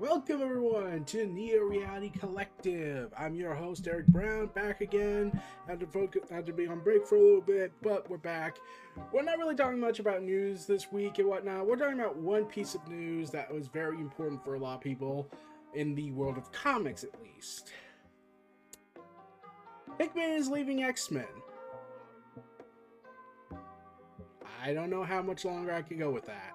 Welcome everyone to Neo Reality Collective. I'm your host Eric Brown, back again. Had to focus, had to be on break for a little bit, but we're back. We're not really talking much about news this week and whatnot. We're talking about one piece of news that was very important for a lot of people in the world of comics, at least. Hickman is leaving X Men. I don't know how much longer I can go with that.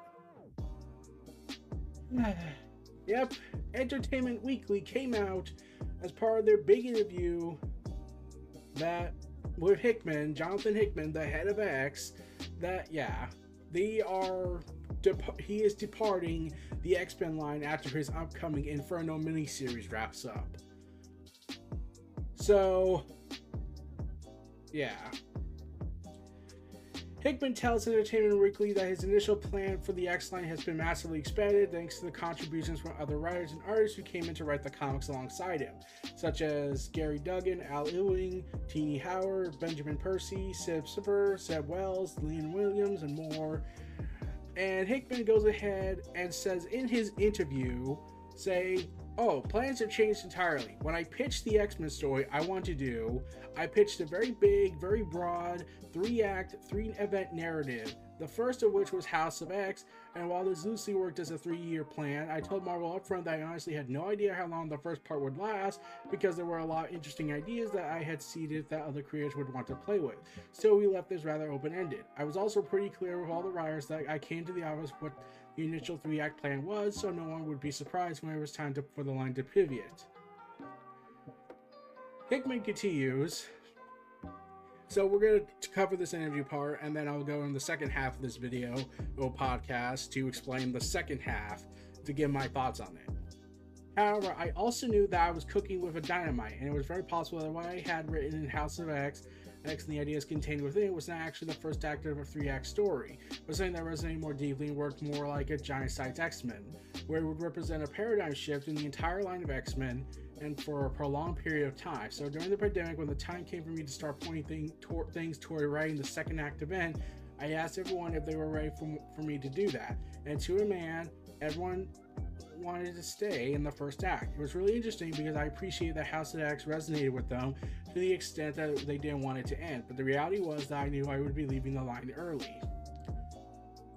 Yep, Entertainment Weekly came out as part of their big interview that with Hickman, Jonathan Hickman, the head of X, that yeah, they are dep- he is departing the X-Men line after his upcoming Inferno miniseries wraps up. So yeah, Hickman tells Entertainment Weekly that his initial plan for the X line has been massively expanded thanks to the contributions from other writers and artists who came in to write the comics alongside him, such as Gerry Duggan, Al Ewing, Tini Howard, Benjamin Percy, Si Spurrier, Zeb Wells, Leah Williams, and more. And Hickman goes ahead and says in his interview, say, Oh, plans have changed entirely. When I pitched the X Men story I want to do, I pitched a very big, very broad, three act, three event narrative. The first of which was House of X, and while this loosely worked as a three year plan, I told Marvel upfront that I honestly had no idea how long the first part would last because there were a lot of interesting ideas that I had seeded that other creators would want to play with. So we left this rather open ended. I was also pretty clear with all the writers that I came to the office what the initial three act plan was, so no one would be surprised when it was time to, for the line to pivot. Hickman continues. So we're going to cover this interview part, and then I'll go in the second half of this video or podcast to explain the second half to give my thoughts on it. However, I also knew that I was cooking with a dynamite, and it was very possible that what I had written in House of X X and the ideas contained within it was not actually the first act of a three act story, but something that resonated more deeply and worked more like a giant size X Men, where it would represent a paradigm shift in the entire line of X Men and for a prolonged period of time. So during the pandemic, when the time came for me to start pointing thing, things toward writing the second act event, I asked everyone if they were ready for, for me to do that. And to a man, everyone wanted to stay in the first act. It was really interesting because I appreciated that House of X resonated with them to the extent that they didn't want it to end. But the reality was that I knew I would be leaving the line early.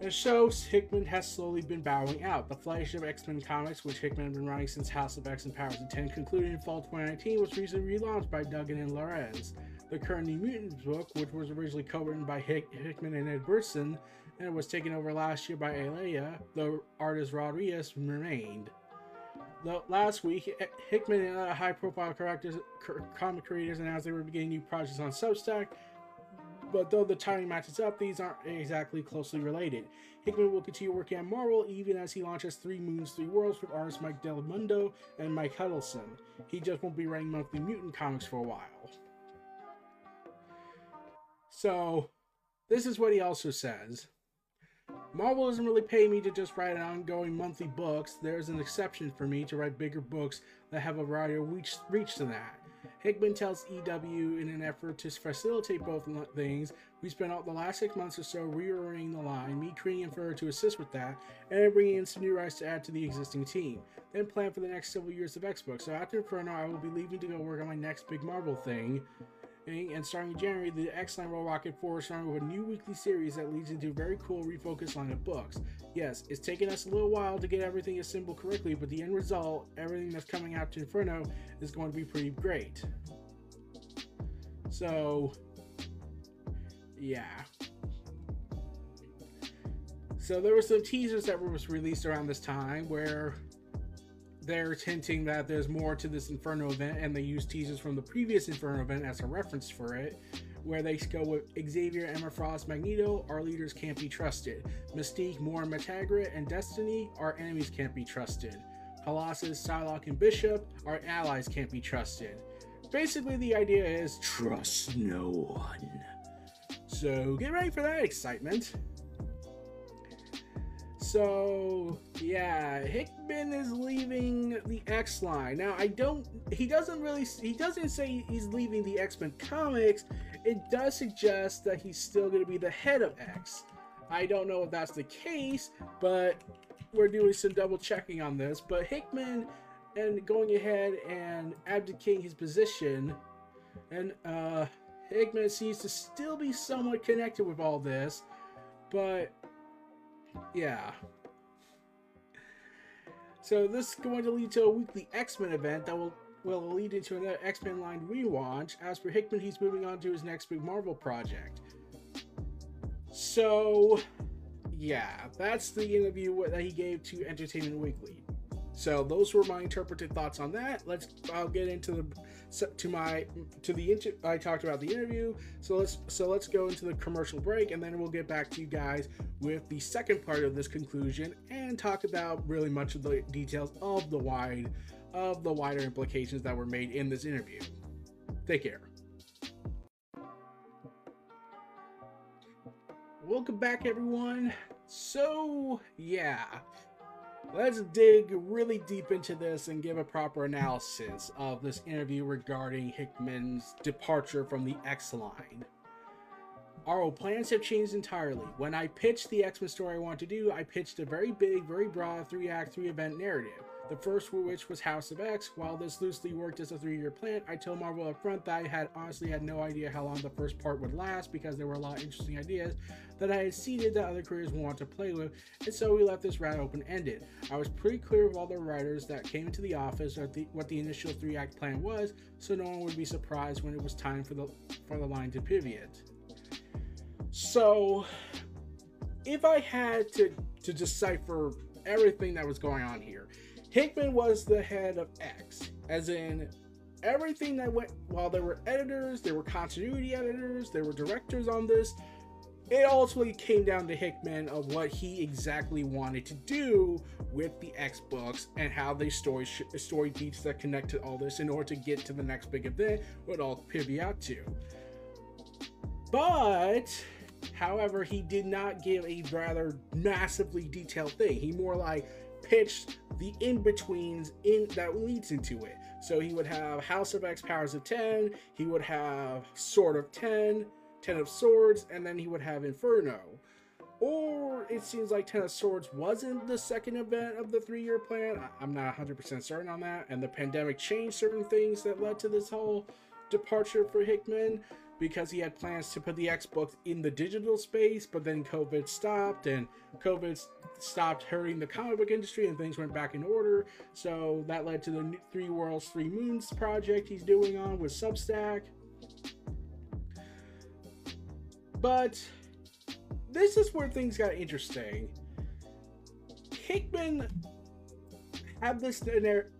It shows Hickman has slowly been bowing out. The flagship X-Men comics, which Hickman had been writing since House of X and Powers of 10, concluded in fall 2019, was recently relaunched by Duggan and Larraz. The current New Mutants book, which was originally co-written by Hick- Hickman and Ed Brisson, and was taken over last year by Alea, the artist Rodriguez remained. The, last week, Hickman and other high-profile characters, comic creators announced they were beginning new projects on Substack, but though the timing matches up, these aren't exactly closely related. Hickman will continue working on Marvel even as he launches Three Moons, Three Worlds with artists Mike Del Mundo and Mike Huddleston. He just won't be writing monthly mutant comics for a while. So, this is what he also says. Marvel doesn't really pay me to just write ongoing monthly books. There's an exception for me to write bigger books that have a wider reach, reach than that. Hickman tells EW in an effort to facilitate both things, we spent all the last six months or so reorienting the line, me creating Inferno to assist with that, and bringing in some new writers to add to the existing team. Then plan for the next several years of X-Books. So after Inferno, I will be leaving to go work on my next big Marvel thing. And starting in January, the X-Line will rocket forward, starting with a new weekly series that leads into a very cool refocused line of books. Yes, it's taken us a little while to get everything assembled correctly, but the end result, everything that's coming out to Inferno, is going to be pretty great. So, yeah. So there were some teasers that was released around this time where they're hinting that there's more to this Inferno event, and they use teasers from the previous Inferno event as a reference for it, where they go with Xavier, Emma Frost, Magneto, our leaders can't be trusted. Mystique, Moira MacTaggert, and Destiny, our enemies can't be trusted. Colossus, Psylocke, and Bishop, our allies can't be trusted. Basically, the idea is trust no one. So get ready for that excitement. So yeah, Hickman is leaving the X line. Now I don't he doesn't really he doesn't say he's leaving the X-Men comics. It does suggest that he's still gonna be the head of X. I don't know if that's the case, but we're doing some double checking on this. But Hickman and going ahead and abdicating his position and uh Hickman seems to still be somewhat connected with all this, but yeah. So this is going to lead to a weekly X-Men event that will will lead into another X-Men line relaunch. As for Hickman, he's moving on to his next big Marvel project. So, yeah, that's the interview that he gave to Entertainment Weekly. So those were my interpreted thoughts on that. Let's I'll get into the to my to the inter, I talked about the interview. So let's so let's go into the commercial break and then we'll get back to you guys with the second part of this conclusion and talk about really much of the details of the wide of the wider implications that were made in this interview. Take care. Welcome back everyone. So, yeah, Let's dig really deep into this and give a proper analysis of this interview regarding Hickman's departure from the X line. Our plans have changed entirely. When I pitched the X Men story I want to do, I pitched a very big, very broad three act, three event narrative. The first of which was House of X. While this loosely worked as a three-year plan, I told Marvel up front that I had honestly had no idea how long the first part would last because there were a lot of interesting ideas that I had seeded that other creators want to play with, and so we left this route open-ended. I was pretty clear with all the writers that came into the office the, what the initial three-act plan was, so no one would be surprised when it was time for the for the line to pivot. So, if I had to to decipher everything that was going on here, Hickman was the head of X, as in everything that went while there were editors, there were continuity editors, there were directors on this. It ultimately came down to Hickman of what he exactly wanted to do with the X books and how the story sh- story beats that connect to all this in order to get to the next big event, what all pivot out to. But However, he did not give a rather massively detailed thing. He more like pitched the in-betweens in that leads into it. So he would have House of X Powers of 10, he would have Sword of 10, 10 of Swords, and then he would have Inferno. Or it seems like Ten of Swords wasn't the second event of the three year plan. I'm not 100% certain on that. And the pandemic changed certain things that led to this whole departure for Hickman because he had plans to put the X books in the digital space, but then COVID stopped and COVID stopped hurting the comic book industry and things went back in order. So that led to the Three Worlds, Three Moons project he's doing on with Substack. But this is where things got interesting. Hickman had this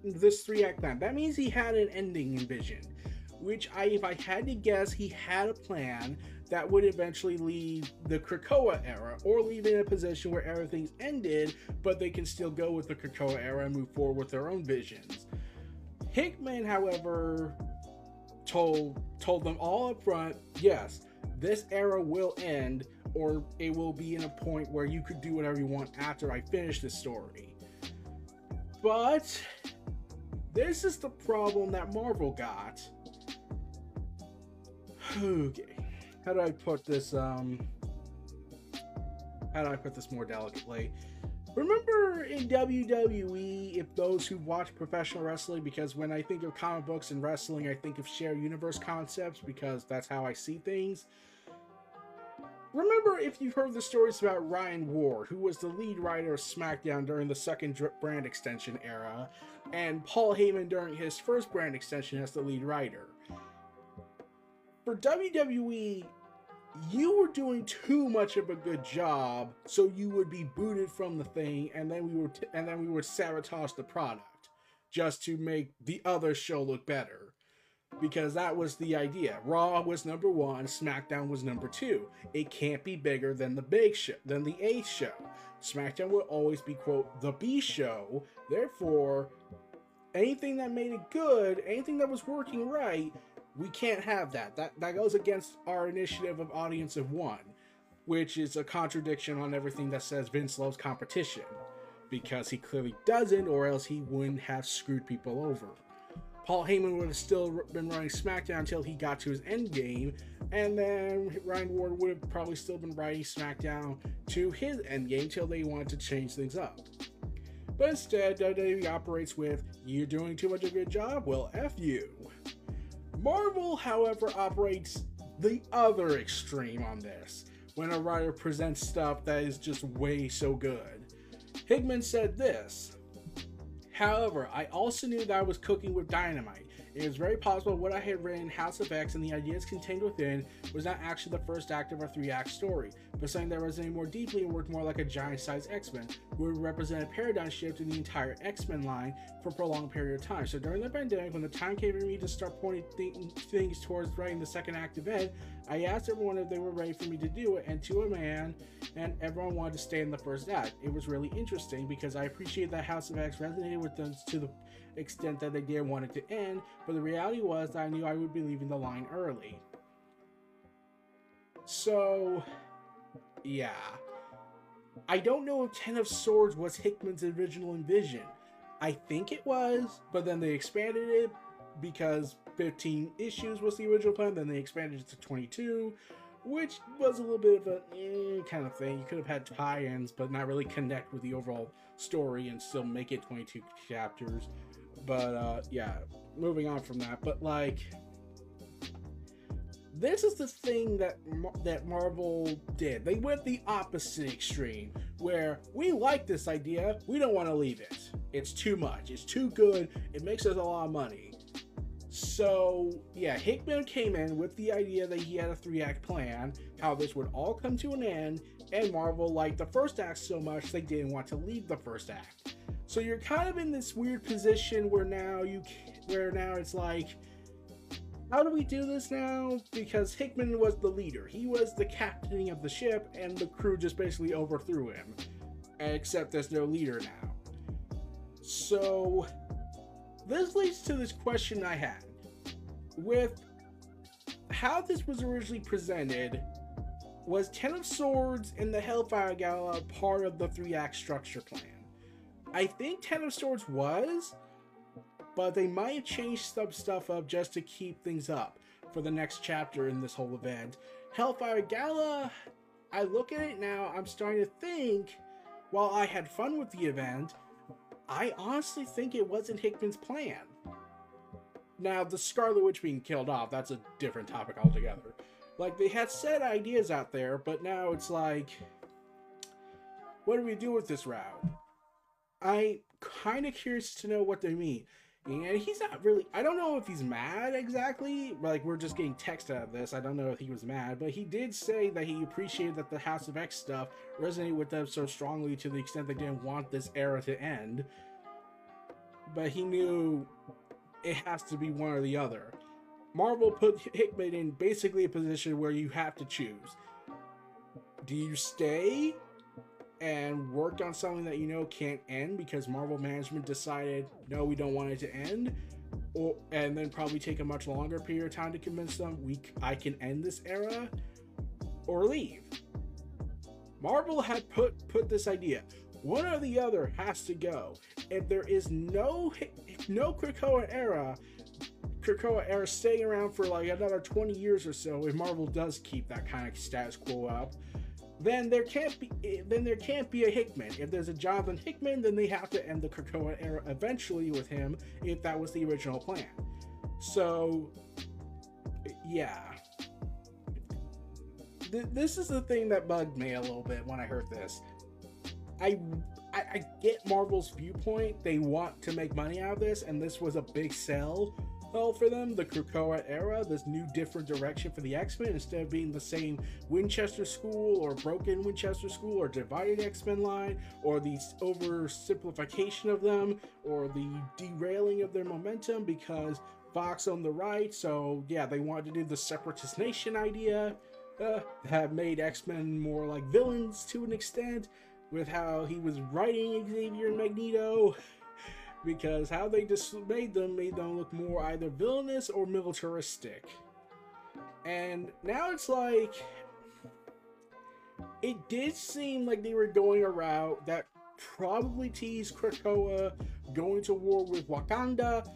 this three act plan. That means he had an ending in vision which I, if I had to guess, he had a plan that would eventually lead the Krakoa era, or leave in a position where everything's ended, but they can still go with the Krakoa era and move forward with their own visions. Hickman, however, told told them all up front, yes, this era will end, or it will be in a point where you could do whatever you want after I finish the story. But this is the problem that Marvel got Okay. How do I put this um how do I put this more delicately? Remember in WWE, if those who watch professional wrestling, because when I think of comic books and wrestling, I think of shared universe concepts because that's how I see things. Remember if you've heard the stories about Ryan Ward, who was the lead writer of SmackDown during the second brand extension era, and Paul Heyman during his first brand extension as the lead writer. For WWE, you were doing too much of a good job, so you would be booted from the thing, and then we would t- and then we would sabotage the product just to make the other show look better. Because that was the idea. Raw was number one, SmackDown was number two. It can't be bigger than the big show, than the A show. SmackDown will always be quote the B show. Therefore, anything that made it good, anything that was working right, we can't have that. That that goes against our initiative of audience of one, which is a contradiction on everything that says Vince loves competition, because he clearly doesn't, or else he wouldn't have screwed people over. Paul Heyman would have still been running SmackDown until he got to his end game, and then Ryan Ward would have probably still been writing SmackDown to his end game until they wanted to change things up. But instead, WWE operates with, you're doing too much of a good job? Well, F you. Marvel, however, operates the other extreme on this when a writer presents stuff that is just way so good. Hickman said this However, I also knew that I was cooking with dynamite. It is very possible what I had written in House of X and the ideas contained within was not actually the first act of a three act story, but something that resonated more deeply and worked more like a giant sized X Men, would represent a paradigm shift in the entire X Men line for a prolonged period of time. So during the pandemic, when the time came for me to start pointing th- things towards writing the second act event, I asked everyone if they were ready for me to do it, and to a man, and everyone wanted to stay in the first act. It was really interesting because I appreciated that House of X resonated with them to the extent that they did want it to end, but the reality was that I knew I would be leaving the line early. So, yeah. I don't know if Ten of Swords was Hickman's original envision. I think it was, but then they expanded it because 15 issues was the original plan, then they expanded it to 22, which was a little bit of a eh, kind of thing. You could have had tie ins, but not really connect with the overall story and still make it 22 chapters. But uh, yeah, moving on from that. But like, this is the thing that that Marvel did. They went the opposite extreme, where we like this idea, we don't want to leave it. It's too much. It's too good. It makes us a lot of money. So yeah, Hickman came in with the idea that he had a three-act plan, how this would all come to an end, and Marvel liked the first act so much they didn't want to leave the first act. So you're kind of in this weird position where now you where now it's like how do we do this now? Because Hickman was the leader. He was the captain of the ship, and the crew just basically overthrew him. Except there's no leader now. So, this leads to this question I had. With how this was originally presented, was Ten of Swords and the Hellfire Gala part of the three act structure plan? I think Ten of Swords was, but they might change some stuff up just to keep things up for the next chapter in this whole event. Hellfire Gala, I look at it now, I'm starting to think, while I had fun with the event, I honestly think it wasn't Hickman's plan. Now, the Scarlet Witch being killed off, that's a different topic altogether. Like, they had set ideas out there, but now it's like, what do we do with this route? I kind of curious to know what they mean and he's not really i don't know if he's mad exactly like we're just getting text out of this i don't know if he was mad but he did say that he appreciated that the house of x stuff resonated with them so strongly to the extent they didn't want this era to end but he knew it has to be one or the other marvel put hickman in basically a position where you have to choose do you stay and work on something that you know can't end because Marvel management decided no, we don't want it to end, or and then probably take a much longer period of time to convince them we I can end this era, or leave. Marvel had put put this idea. One or the other has to go. If there is no no Krakoa era, Krakoa era staying around for like another 20 years or so, if Marvel does keep that kind of status quo up, then there can't be eh, then there can't be a Hickman. If there's a Jonathan Hickman, then they have to end the Krakoa era eventually with him, if that was the original plan. So, yeah. Th- this is the thing that bugged me a little bit when I heard this. I, I I get Marvel's viewpoint; they want to make money out of this, and this was a big sell well for them, the Krakoa era, this new different direction for the X-Men instead of being the same Winchester School or broken Winchester School or divided X-Men line or the oversimplification of them or the derailing of their momentum because Fox on the right. So yeah, they wanted to do the separatist nation idea. Uh, have made X-Men more like villains to an extent with how he was writing Xavier and Magneto because how they just made them made them look more either villainous or militaristic. And now it's like it did seem like they were going a route that probably teased Krakoa going to war with Wakanda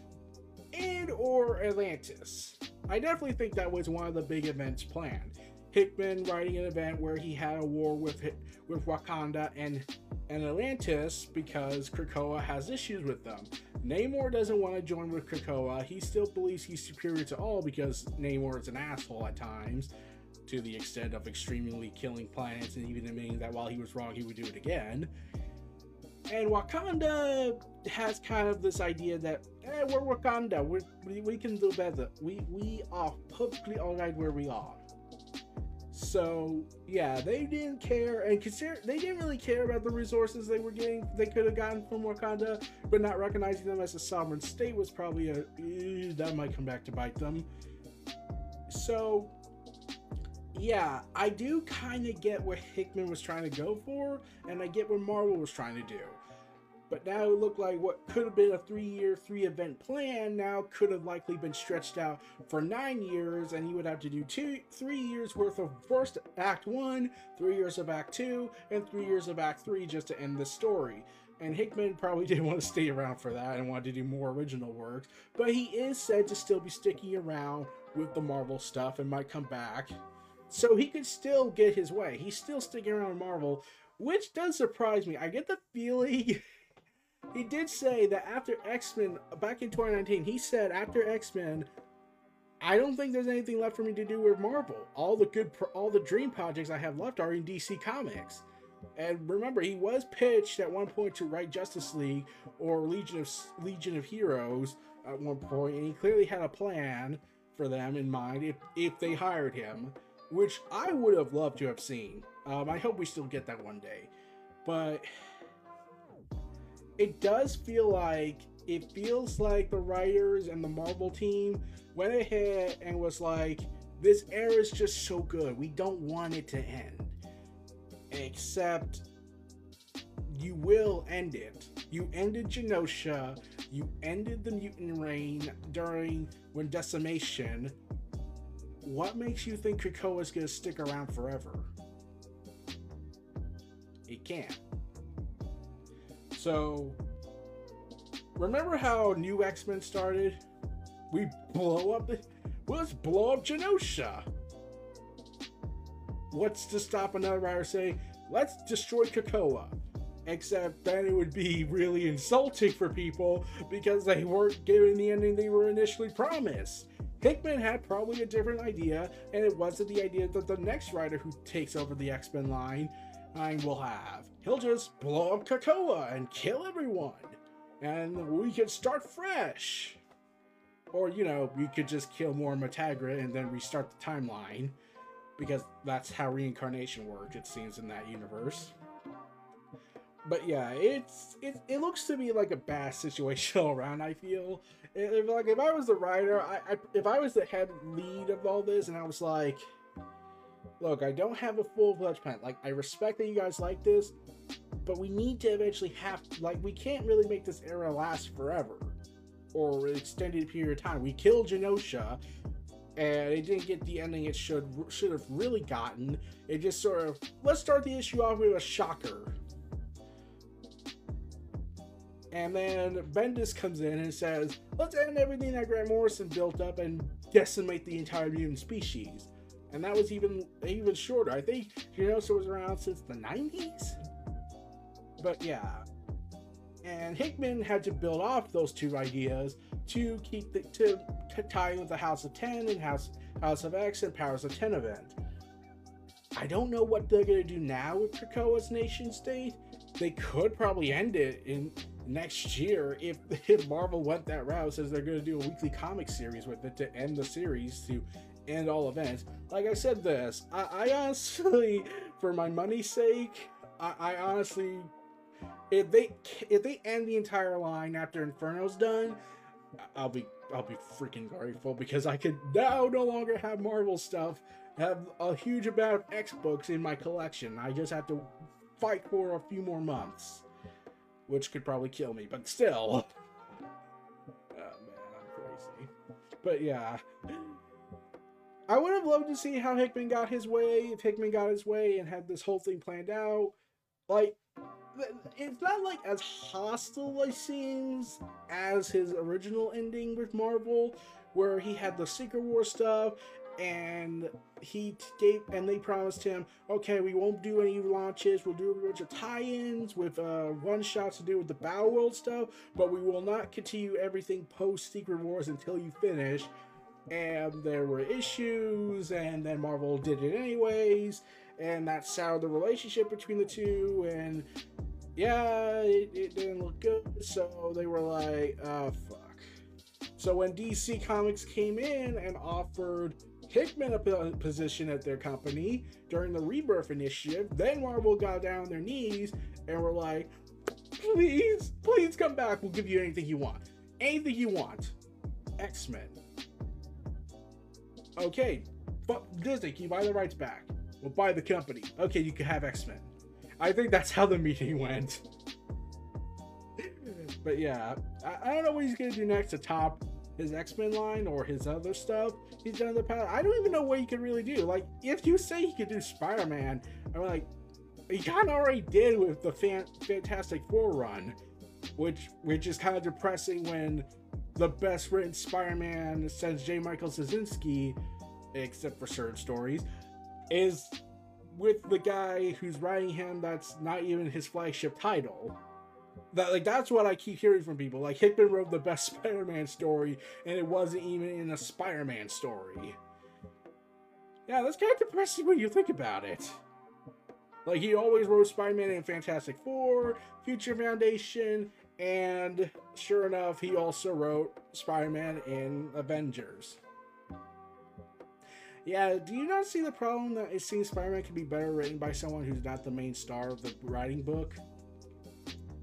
and or Atlantis. I definitely think that was one of the big events planned. Hickman writing an event where he had a war with with Wakanda and and Atlantis because Krakoa has issues with them. Namor doesn't want to join with Krakoa. He still believes he's superior to all because Namor is an asshole at times, to the extent of extremely killing planets and even admitting that while he was wrong, he would do it again. And Wakanda has kind of this idea that eh, we're Wakanda, we're, we we can do better. We we are perfectly alright where we are. So yeah, they didn't care and consider they didn't really care about the resources they were getting they could have gotten from Wakanda, but not recognizing them as a sovereign state was probably a eh, that might come back to bite them. So yeah, I do kind of get what Hickman was trying to go for, and I get what Marvel was trying to do. But now it looked like what could have been a three year, three event plan now could have likely been stretched out for nine years, and you would have to do two, three years worth of first Act One, three years of Act Two, and three years of Act Three just to end the story. And Hickman probably didn't want to stay around for that and wanted to do more original works, but he is said to still be sticking around with the Marvel stuff and might come back. So he could still get his way. He's still sticking around Marvel, which does surprise me. I get the feeling he did say that after X Men, back in 2019, he said after X Men, I don't think there's anything left for me to do with Marvel. All the good, all the dream projects I have left are in DC Comics. And remember, he was pitched at one point to write Justice League or Legion of Legion of Heroes at one point, and he clearly had a plan for them in mind if if they hired him, which I would have loved to have seen. Um, I hope we still get that one day, but it does feel like it feels like the writers and the Marvel team went ahead and was like, this era is just so good. We don't want it to end. Except you will end it. You ended Genosha. You ended the mutant reign during when decimation. What makes you think Krakoa is going to stick around forever? It can't. So, remember how New X Men started? We blow up. The, let's blow up Genosha. What's to stop another writer saying, let's destroy Krakoa? Except then it would be really insulting for people because they weren't given the ending they were initially promised. Hickman had probably a different idea, and it wasn't the idea that the next writer who takes over the X Men line I will have. He'll just blow up Krakoa and kill everyone. And we could start fresh. Or, you know, we could just kill Moira MacTaggert and then restart the timeline. Because that's how reincarnation works, it seems, in that universe. But yeah, it's it, it looks to me like a bad situation all around, I feel. Like, if I was the writer, I, I if I was the head lead of all this, and I was like, look, I don't have a full fledged plan. Like, I respect that you guys like this, but we need to eventually have, like, we can't really make this era last forever or extended period of time. We killed Genosha, and it didn't get the ending it should should have really gotten. It just sort of let's start the issue off with a shocker. And then Bendis comes in and says, let's end everything that Grant Morrison built up and decimate the entire mutant species. And that was even even shorter. I think Genosha was around since the 90s. But yeah. And Hickman had to build off those two ideas to keep the to, to tie in with the House of Ten and House House of X and Powers of Ten event. I don't know what they're gonna do now with Krakoa's nation state. They could probably end it in next year if, if Marvel went that route, says they're gonna do a weekly comic series with it to end the series to end all events. Like I said, this I, I honestly, for my money's sake, I, I honestly, if they if they end the entire line after Inferno's done, I'll be I'll be freaking grateful because I could now no longer have Marvel stuff, have a huge amount of X books in my collection. I just have to fight for a few more months, which could probably kill me, but still. Oh man, I'm crazy. But yeah. I would have loved to see how Hickman got his way, if Hickman got his way and had this whole thing planned out. Like, it's not like as hostile it seems as his original ending with Marvel, where he had the Secret War stuff and he gave and they promised him, okay, we won't do any launches, we'll do a bunch of tie-ins with uh, one shots to do with the Battle World stuff, but we will not continue everything post Secret Wars until you finish. And there were issues, and then Marvel did it anyways, and that soured the relationship between the two, and yeah, it, it didn't look good, so they were like, oh fuck. So when DC Comics came in and offered Hickman a position at their company during the Rebirth Initiative. Then Marvel got down on their knees and were like, please, please come back. We'll give you anything you want. Anything you want. X Men. Okay, but Disney, can you buy the rights back? We'll buy the company. Okay, you can have X Men. I think that's how the meeting went. but yeah, I, I, don't know what he's gonna do next to top his X Men line or his other stuff he's done in the past. I don't even know what he could really do. Like, if you say he could do Spider Man, I'm like, he kind of already did with the fan- Fantastic Four run, which which is kind of depressing when the best written Spider Man since J. Michael Straczynski, except for certain stories, is with the guy who's writing him that's not even his flagship title that like that's what I keep hearing from people. Like Hickman wrote the best Spider-Man story, and it wasn't even in a Spider-Man story. Yeah, that's kind of depressing when you think about it. Like he always wrote Spider-Man in Fantastic Four, Future Foundation, and sure enough, he also wrote Spider-Man in Avengers. Yeah, do you not see the problem that it seems Spider-Man could be better written by someone who's not the main star of the writing book?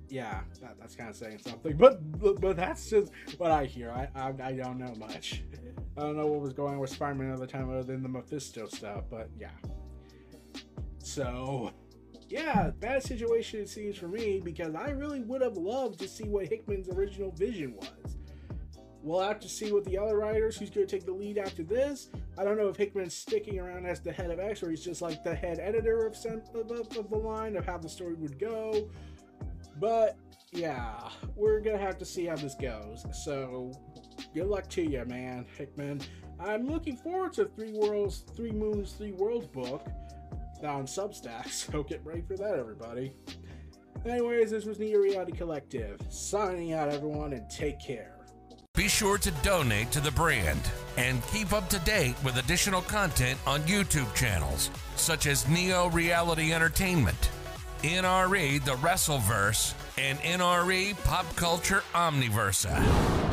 yeah, that, that's kind of saying something. But, but, but that's just what I hear. I, I I don't know much. I don't know what was going on with Spider-Man at the time other than the Mephisto stuff. But yeah. So yeah, bad situation it seems for me because I really would have loved to see what Hickman's original vision was. We'll have to see what the other writers who's going to take the lead after this. I don't know if Hickman's sticking around as the head of X or he's just like the head editor of, of, of the line of how the story would go but yeah, we're gonna have to see how this goes. So good luck to you, man, Hickman. I'm looking forward to Three Worlds, Three Moons, Three Worlds book on Substack. So get ready for that, everybody. Anyways, this was Neo Reality Collective. Signing out, everyone, and take care. Be sure to donate to the brand and keep up to date with additional content on YouTube channels such as Neo Reality Entertainment NRE The Wrestleverse, and NRE Pop Culture Omniversa.